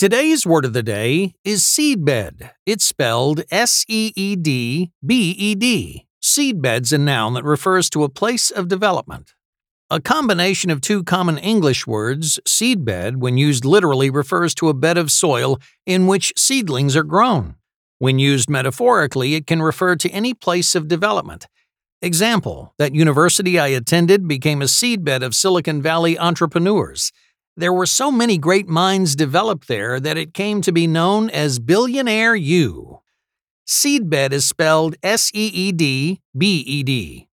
Today's word of the day is seedbed. It's spelled S E E D B E D. Seedbed's a noun that refers to a place of development. A combination of two common English words, seedbed, when used literally, refers to a bed of soil in which seedlings are grown. When used metaphorically, it can refer to any place of development. Example That university I attended became a seedbed of Silicon Valley entrepreneurs. There were so many great minds developed there that it came to be known as Billionaire U. Seedbed is spelled S E E D B E D.